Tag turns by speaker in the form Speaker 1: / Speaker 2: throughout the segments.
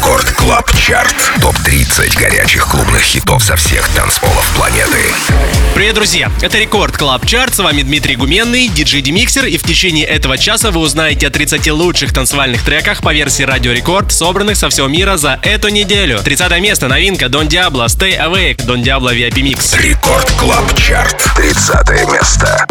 Speaker 1: Record Club Chart. Топ-30 горячих клубных хитов со всех танцполов планеты.
Speaker 2: Привет, друзья! Это Record Club Chart. С вами Дмитрий Гуменный, DJ Demixer. И в течение этого часа вы узнаете о 30 лучших танцевальных треках по версии Радио Рекорд, собранных со всего мира за эту неделю. 30 место. Новинка Don Diablo Stay Awake. Don Diablo VIP Mix.
Speaker 1: Record Club Chart. 30 место.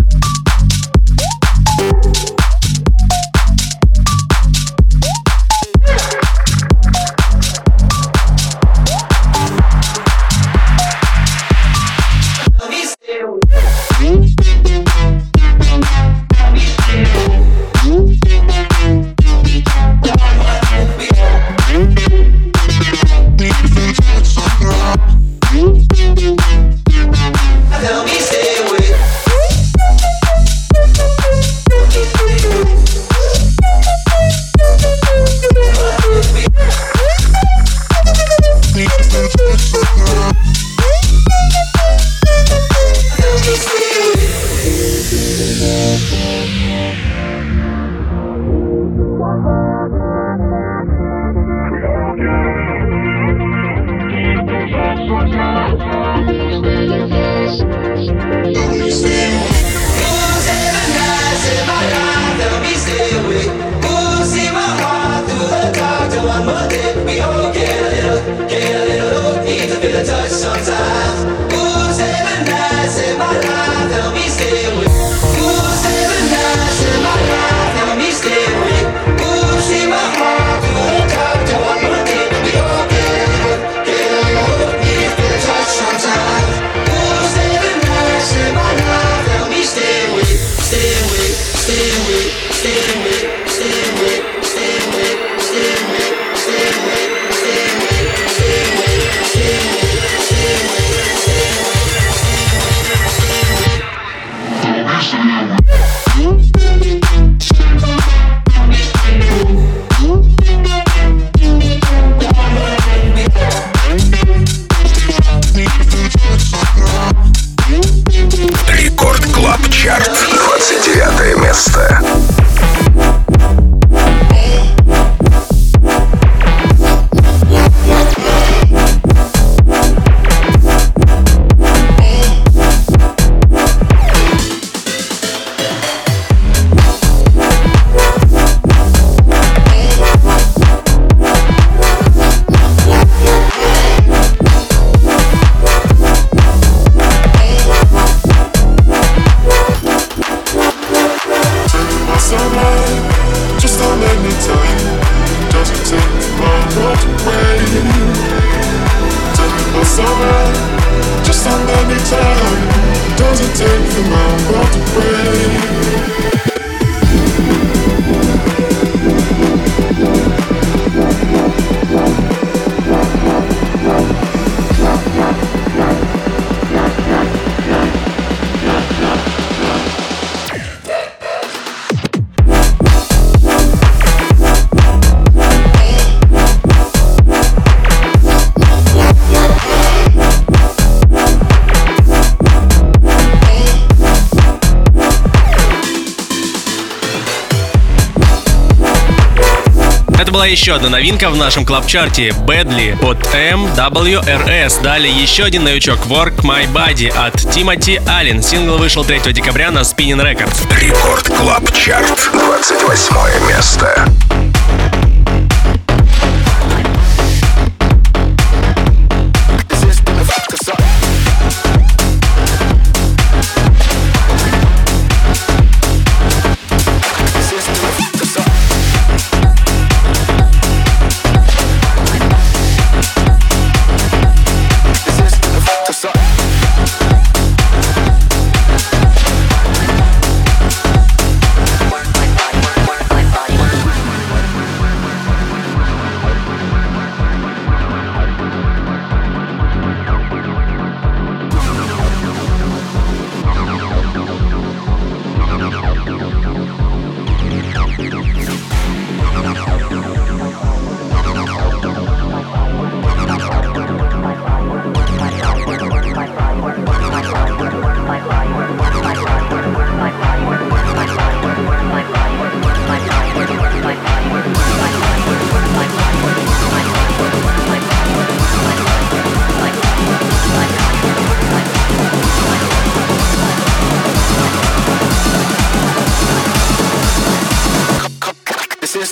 Speaker 2: Еще одна новинка в нашем club чарте Badly от MWRS. Далее еще один новичок Work My Body от Тимоти Аллен. Сингл вышел 3 декабря на Spinnin' Records.
Speaker 1: Record Club Chart. 28 место.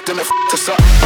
Speaker 3: To
Speaker 4: and f-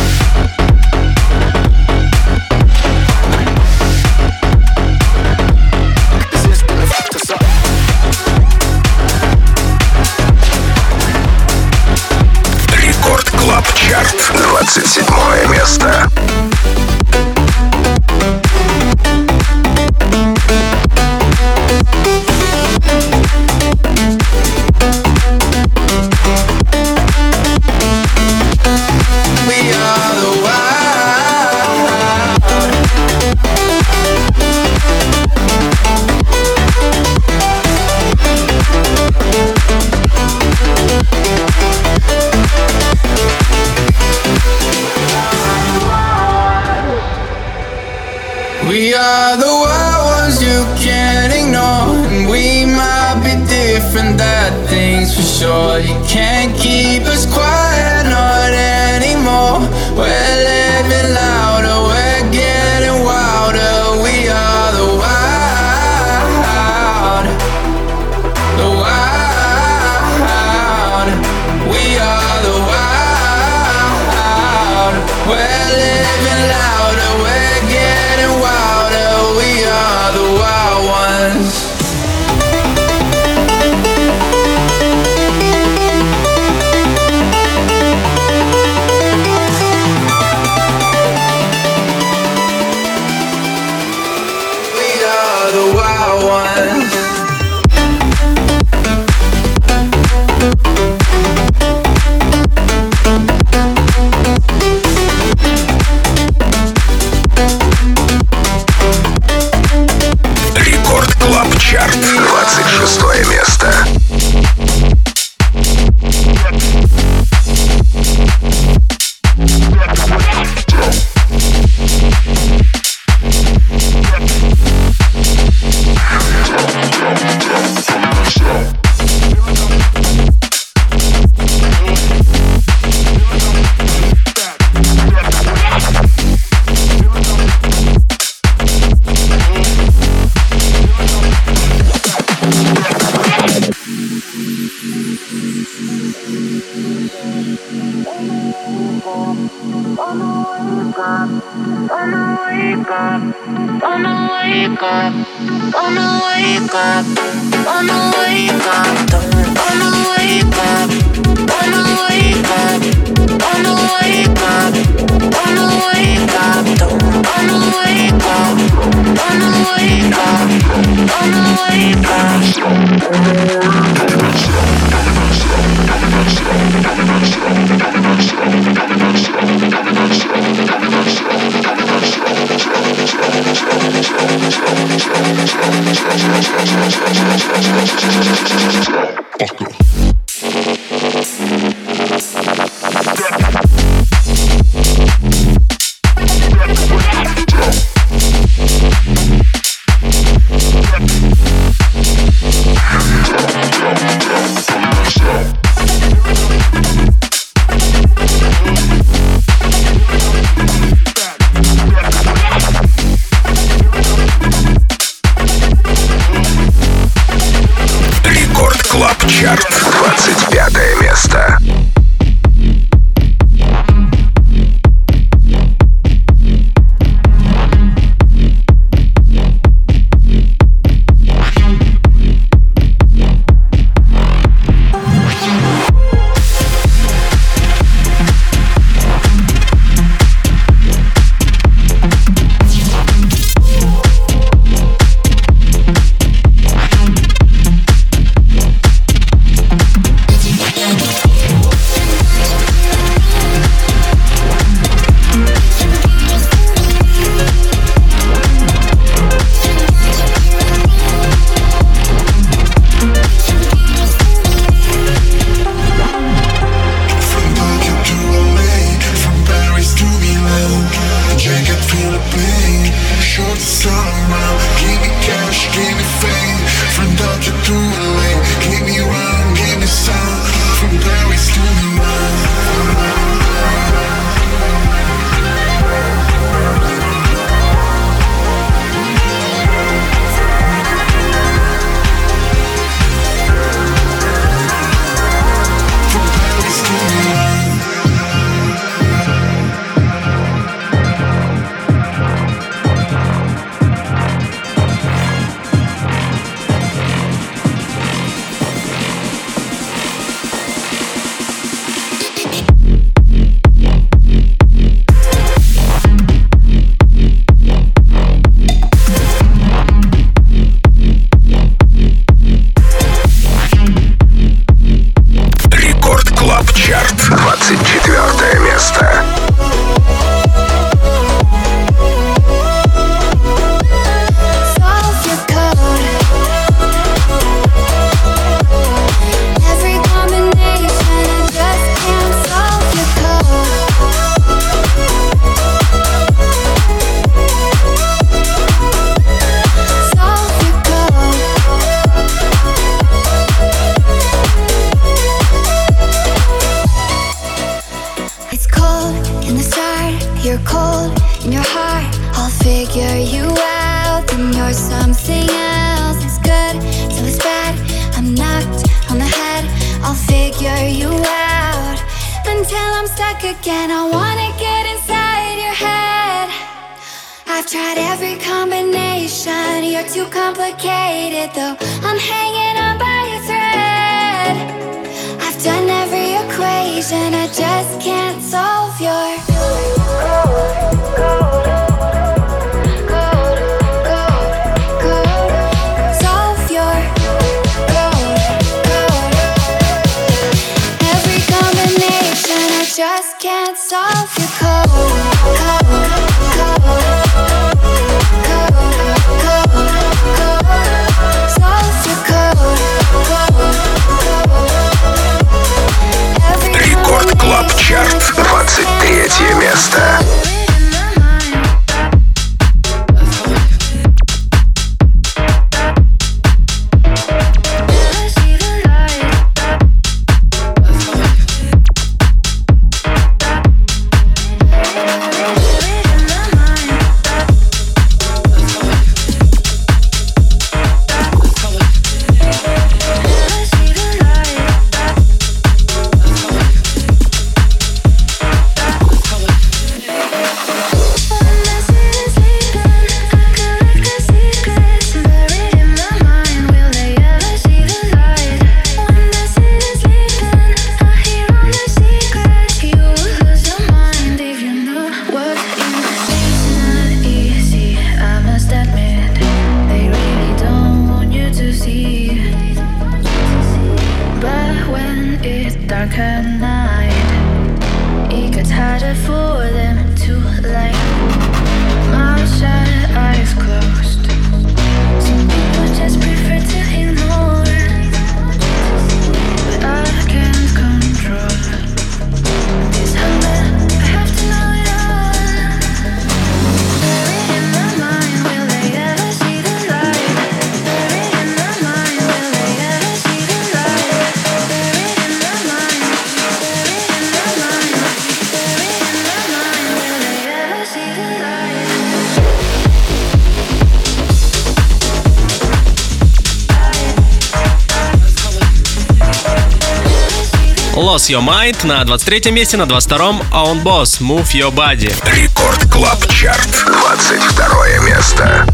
Speaker 4: Love. too complicated though. I'm hanging on by a thread. I've done every equation. I just can't solve your
Speaker 5: третье место.
Speaker 6: can.
Speaker 2: Cross Your Mind на 23 месте, на 22-м On Boss Move Your Body.
Speaker 5: Рекорд Клаб Чарт, 22 место.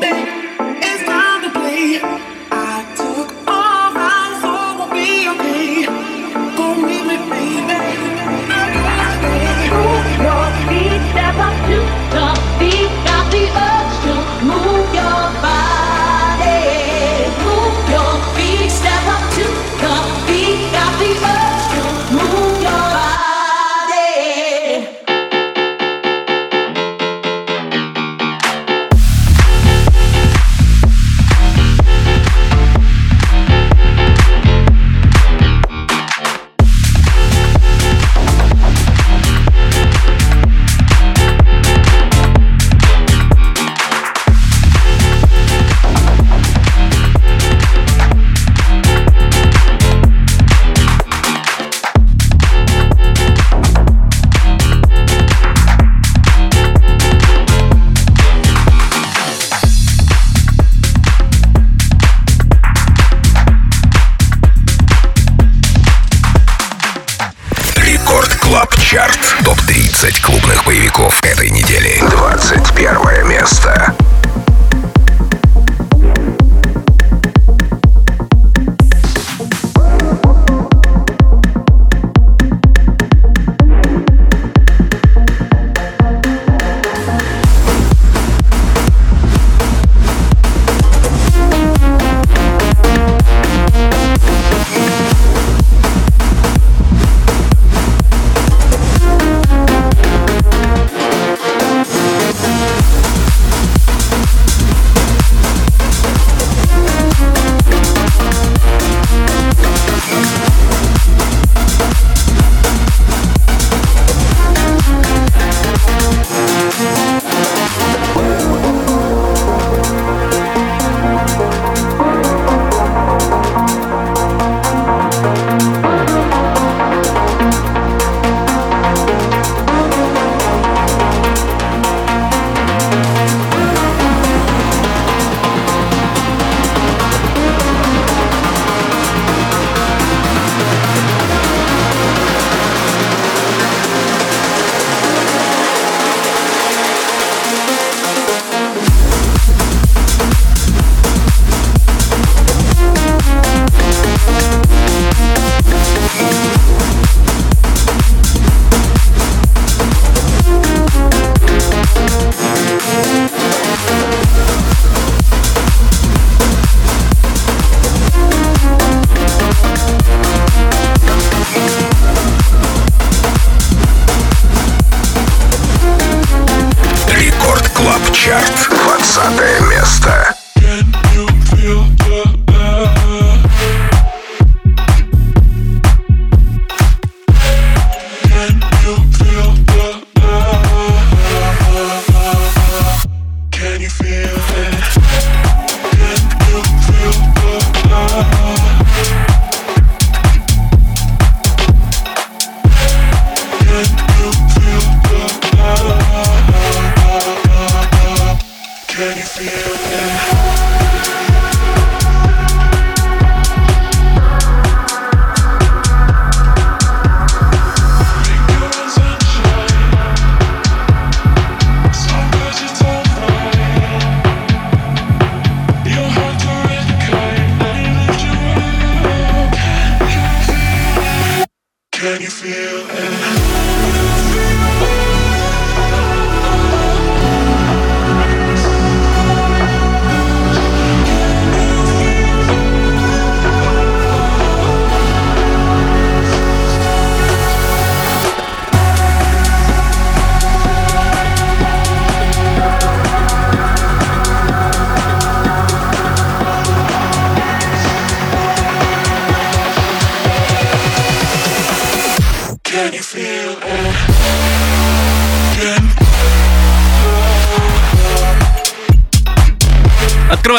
Speaker 7: baby.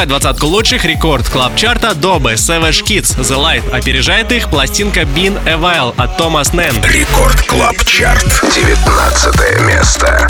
Speaker 2: Открывает двадцатку лучших рекорд клаб чарта Добы Savage Kids The Light. Опережает их пластинка Been a от Томас Нэн.
Speaker 8: Рекорд Клаб Чарт. 19 место.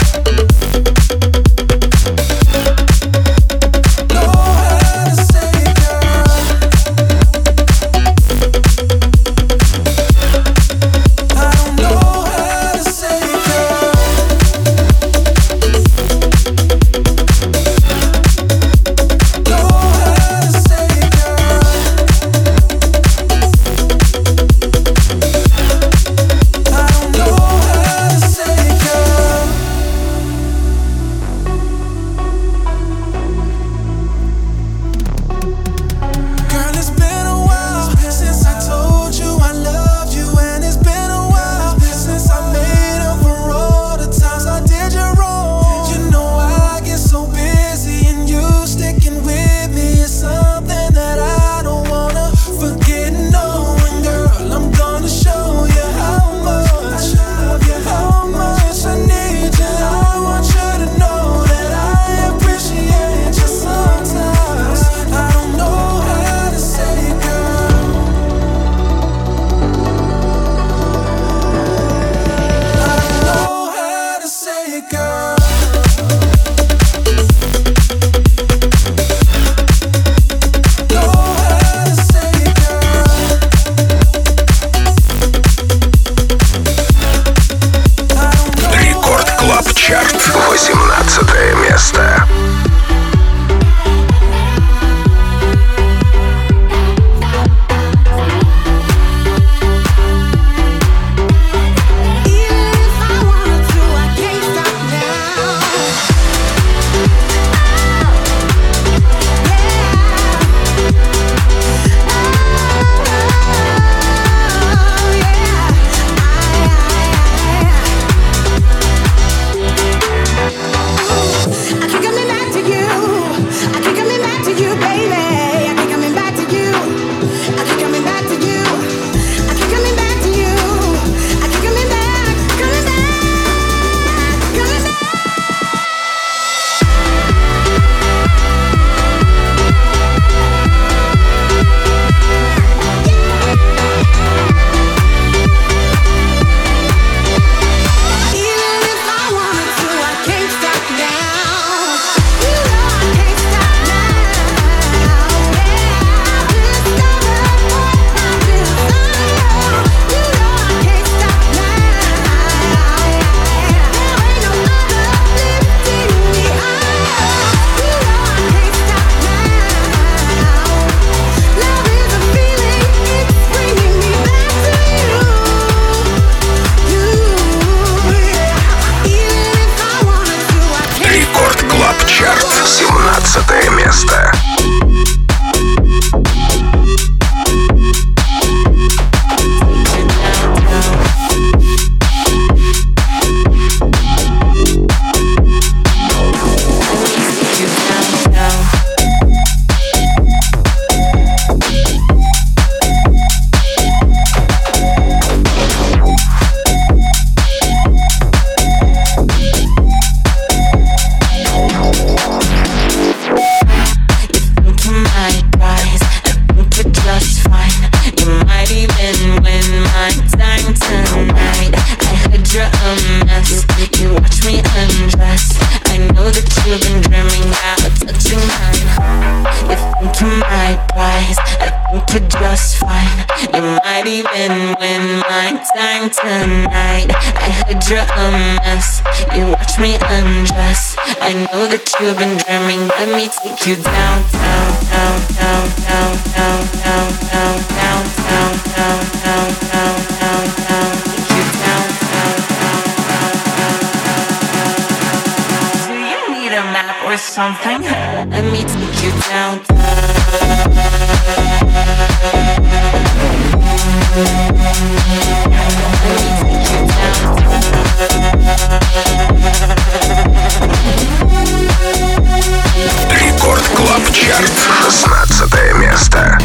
Speaker 9: tonight. I heard you're a mess. You watch me undress. I know that you've been dreaming. Let me take you down, down, down, down, down, down, down, down, down, down, down, down, down, down, down. Take you down, down, down, down, down, down, down. Do you need a map or something? Let me take you down, down.
Speaker 10: Рекорд Клаб Чарт, 16 место.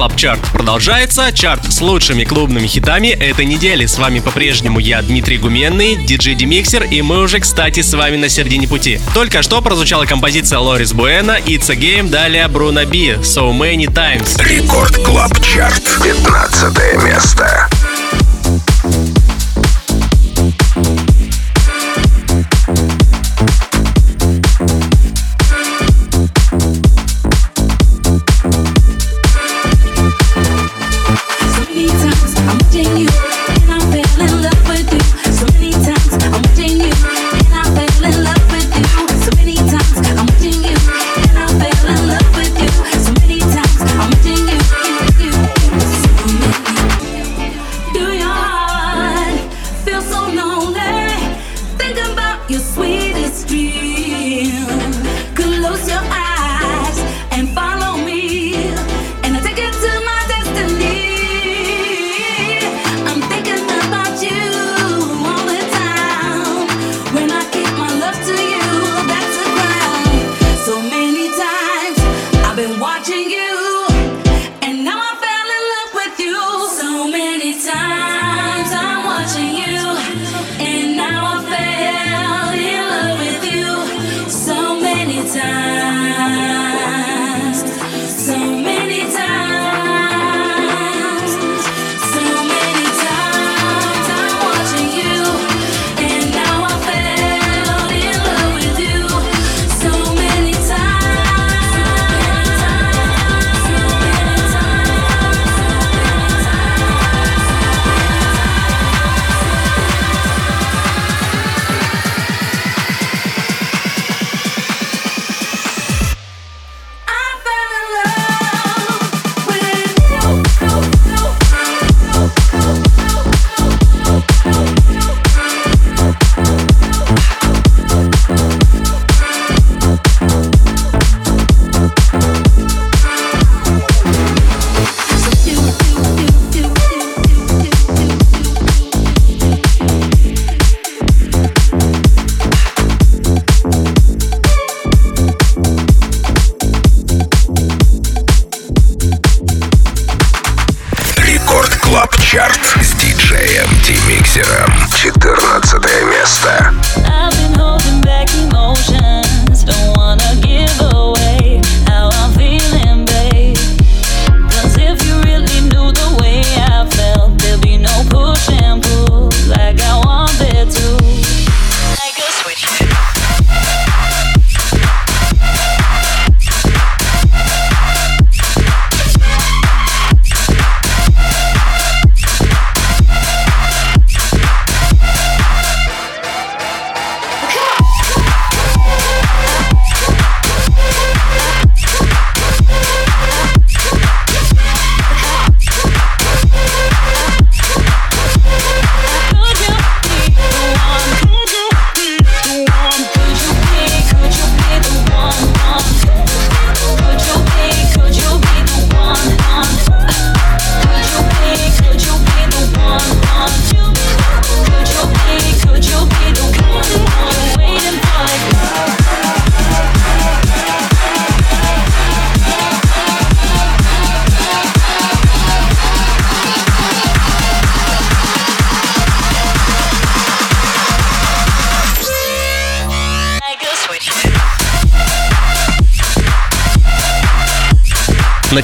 Speaker 2: Club Chart продолжается. Чарт с лучшими клубными хитами этой недели. С вами по-прежнему я, Дмитрий Гуменный, DJ Demixer, и мы уже, кстати, с вами на середине пути. Только что прозвучала композиция Loris Buono, It's a Game, далее Bruno Be, So Many Times.
Speaker 10: Record Club Chart, 15 место.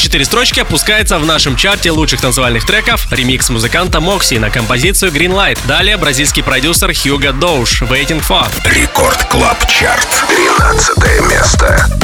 Speaker 2: четыре строчки опускается в нашем чарте лучших танцевальных треков ремикс музыканта Мокси на композицию Green Light. Далее бразильский продюсер Хьюго Доуш Waiting For.
Speaker 11: Record
Speaker 1: Club Chart.
Speaker 11: 12 место.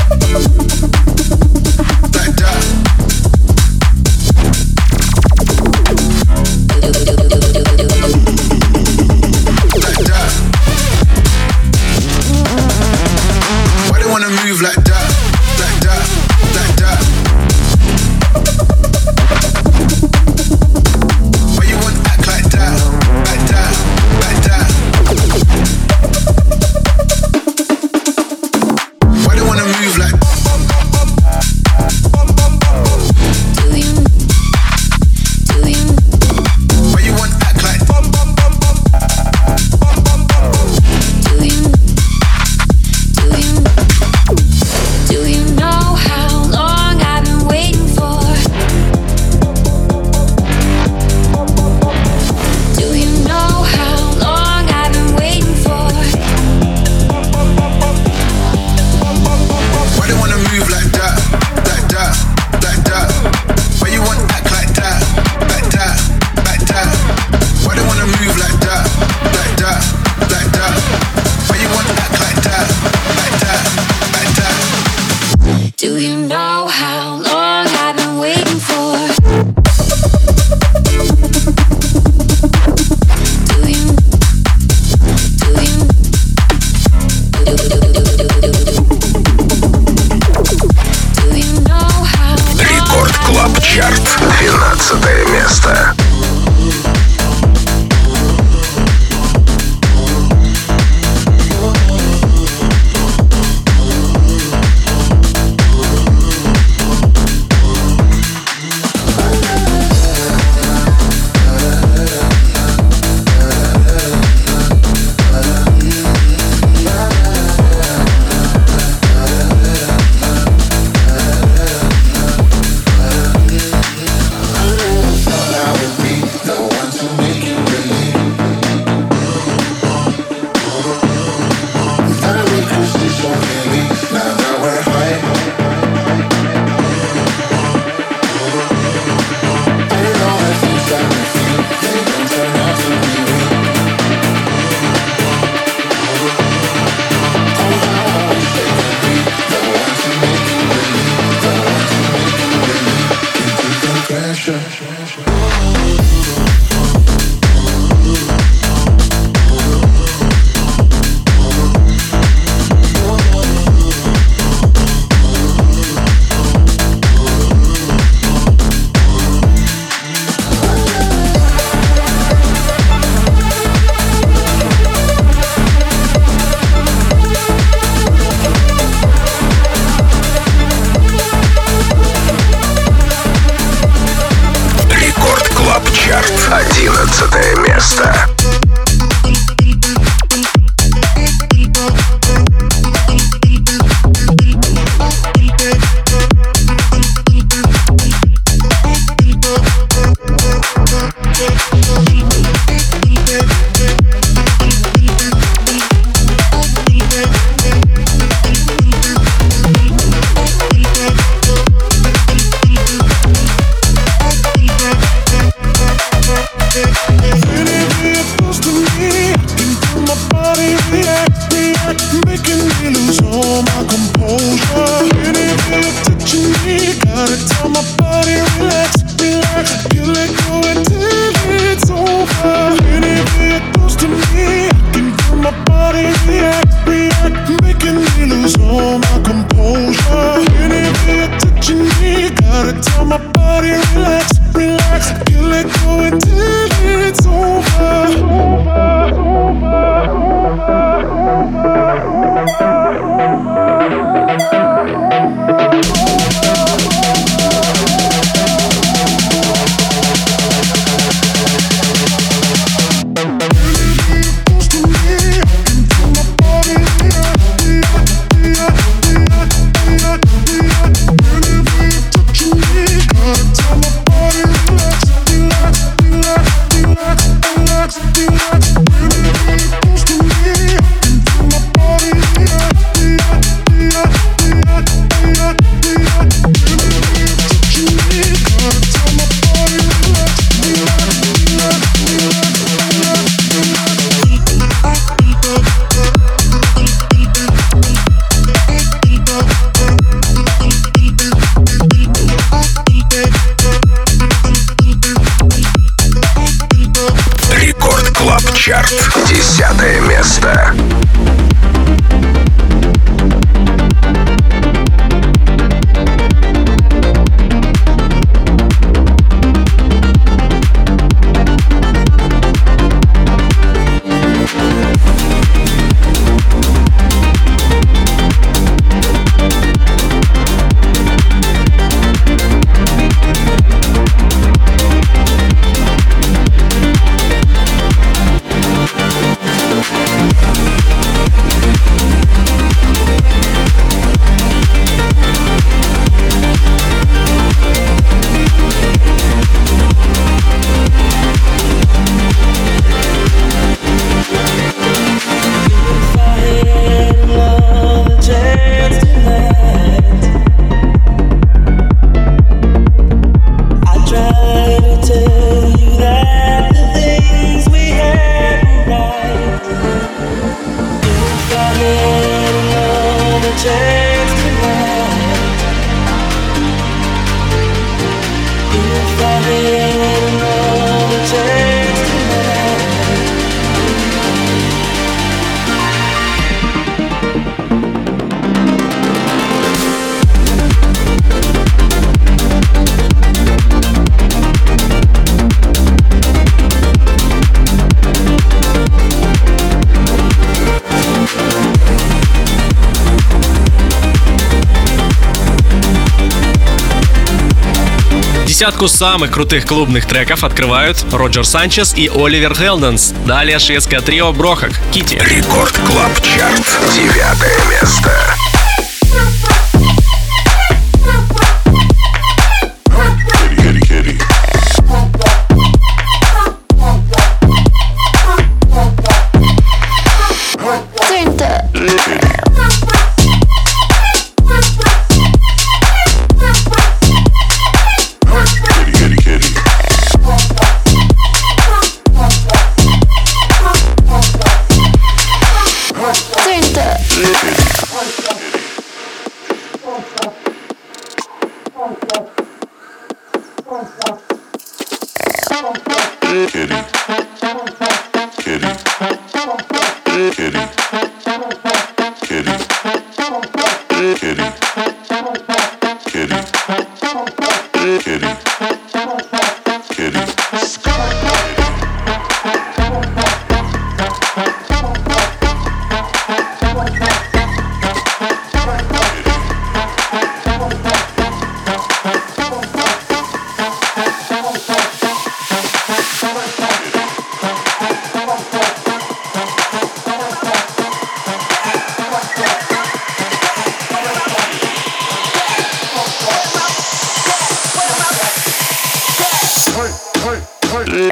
Speaker 2: Десятку самых крутых клубных треков открывают Роджер Санчес и Оливер Хелденс. Далее шведское трио Brohug, Кити.
Speaker 10: Record Club Chart. Девятое место.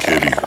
Speaker 12: kitty.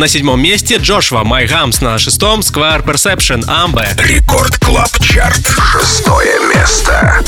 Speaker 2: На седьмом месте My Gums, на шестом Square Perception Ambe.
Speaker 13: Рекорд Клаб Чарт. Шестое место.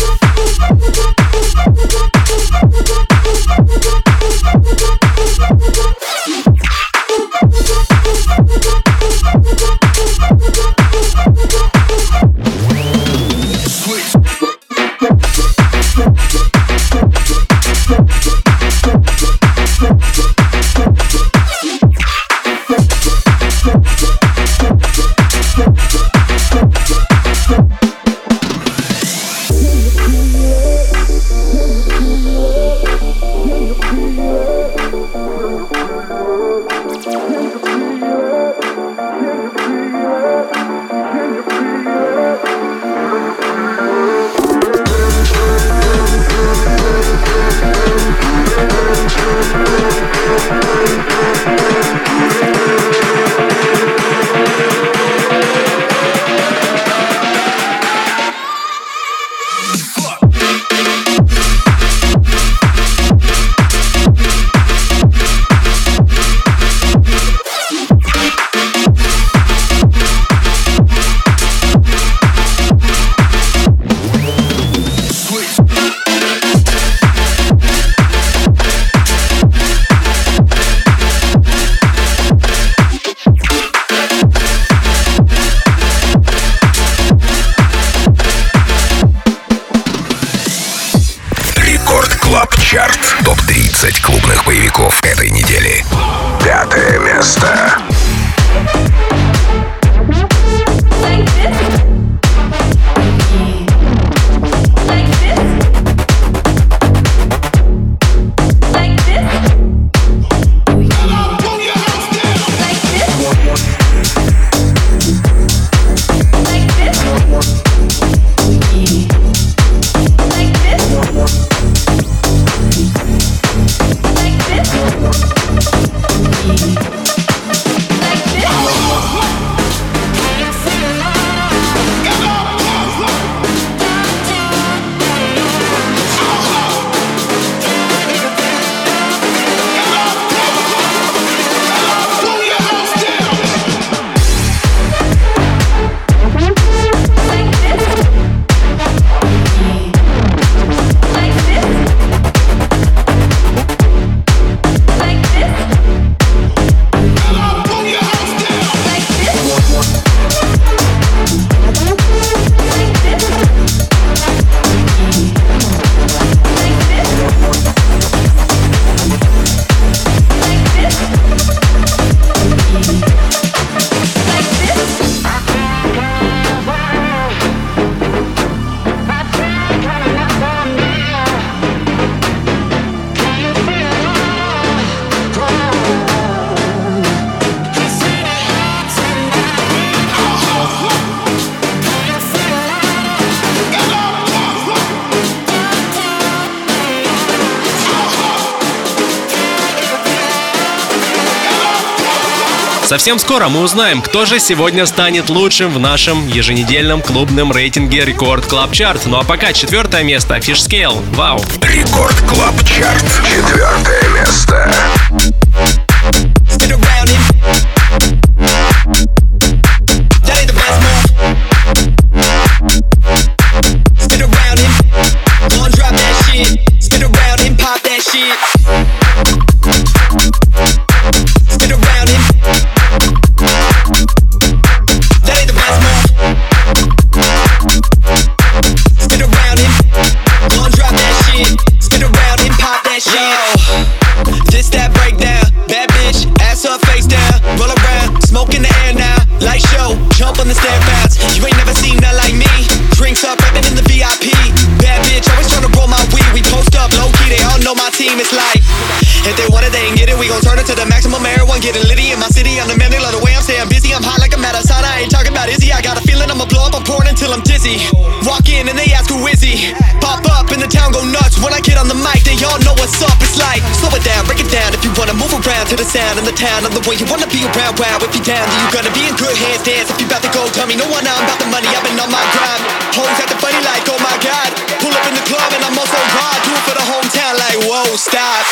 Speaker 2: Совсем скоро мы узнаем, кто же сегодня станет лучшим в нашем еженедельном клубном рейтинге Record Club Chart. Ну а пока четвертое место Fishscale. Вау.
Speaker 13: Record Club Chart. Четвертое место.
Speaker 14: Dizzy. Walk in and they ask who is he. Pop up in the town, go nuts. When I get on the mic, they all know what's up. It's like, slow it down, break it down. If you wanna move around to the sound in the town, I'm the way you wanna be around. Wow, if you down, then you gonna be in good hands. Dance if you about to go, tell me no one. I'm about the money. I've been on my grind. Hoes acting funny like, oh my god. Pull up in the club and I'm also raw. Do it for the hometown, like whoa, stop.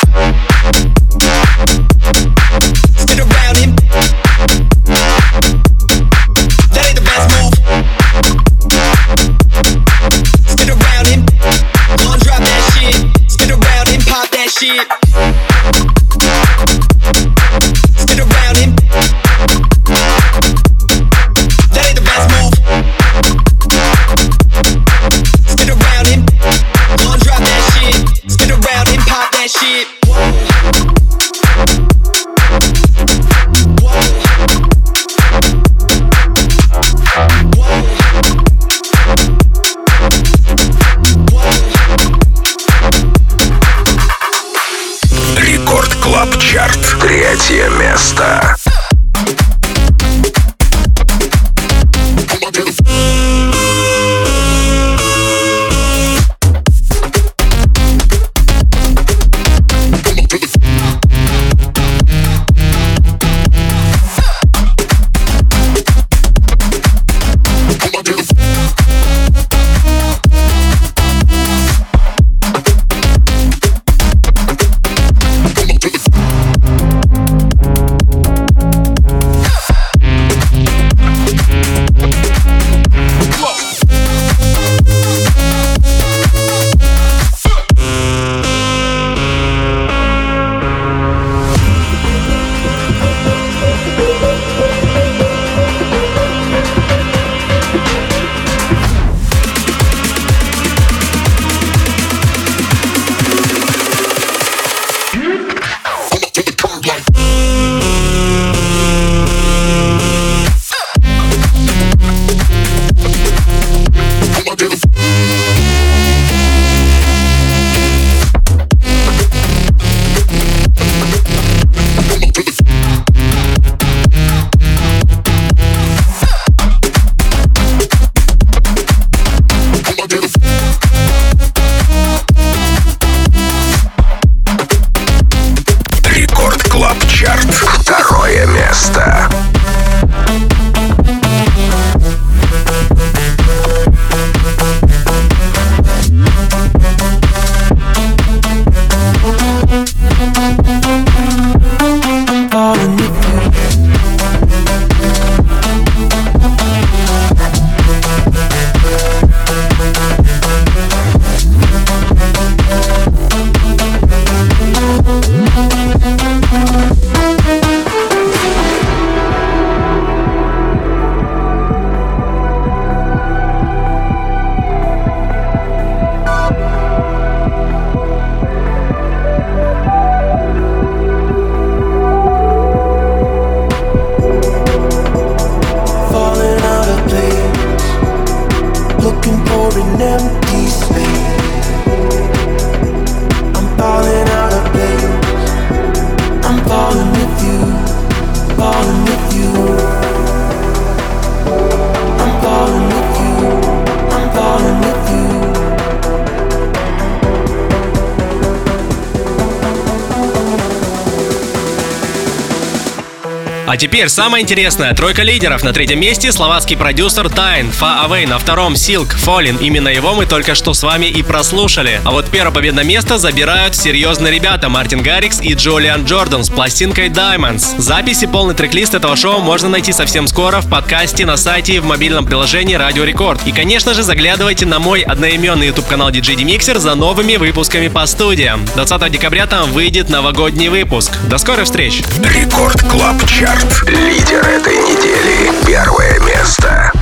Speaker 2: Теперь самое интересное. Тройка лидеров. На третьем месте словацкий продюсер Тайн, Far Away. На втором Silk, Falling. Именно его мы только что с вами и прослушали. А вот первое победное место забирают серьезные ребята Мартин Гаррикс и Джулиан Джордан с пластинкой Diamonds. Записи полный трек-лист этого шоу можно найти совсем скоро в подкасте на сайте и в мобильном приложении Радио Рекорд. И, конечно же, заглядывайте на мой одноименный YouTube канал DJ Demixer за новыми выпусками по студиям. 20 декабря там выйдет новогодний выпуск. До скорых встреч!
Speaker 10: Record Club Chart. Лидер этой недели. Первое место.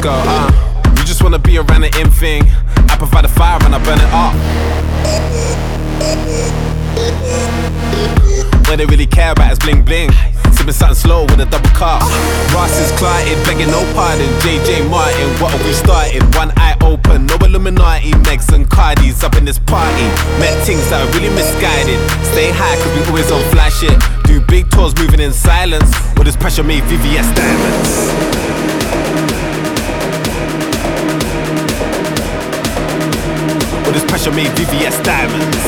Speaker 15: Go, uh. You just wanna be around the in thing. I provide the fire and I burn it up. What they really care about is bling bling. Sipping something slow with a double cup. Ross is clotted, begging no pardon. JJ Martin, what have we started? One eye open, no Illuminati. Megs and Cardis up in this party. Met things that are really misguided. Stay high, cause we always on flash shit. Do big tours moving in silence. With this pressure made VVS diamonds. With this pressure made VVS diamonds.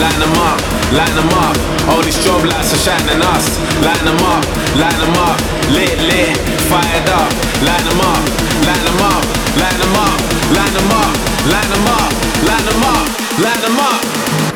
Speaker 15: Line them up, line them up. All these strobe lights are shining us. Line them up, line them up. Lit, lit, fired up. Line them up, line them up, line them up, line them up, line them up, line them up, line them up.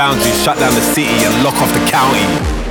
Speaker 15: Boundaries, shut down the city and lock off the county.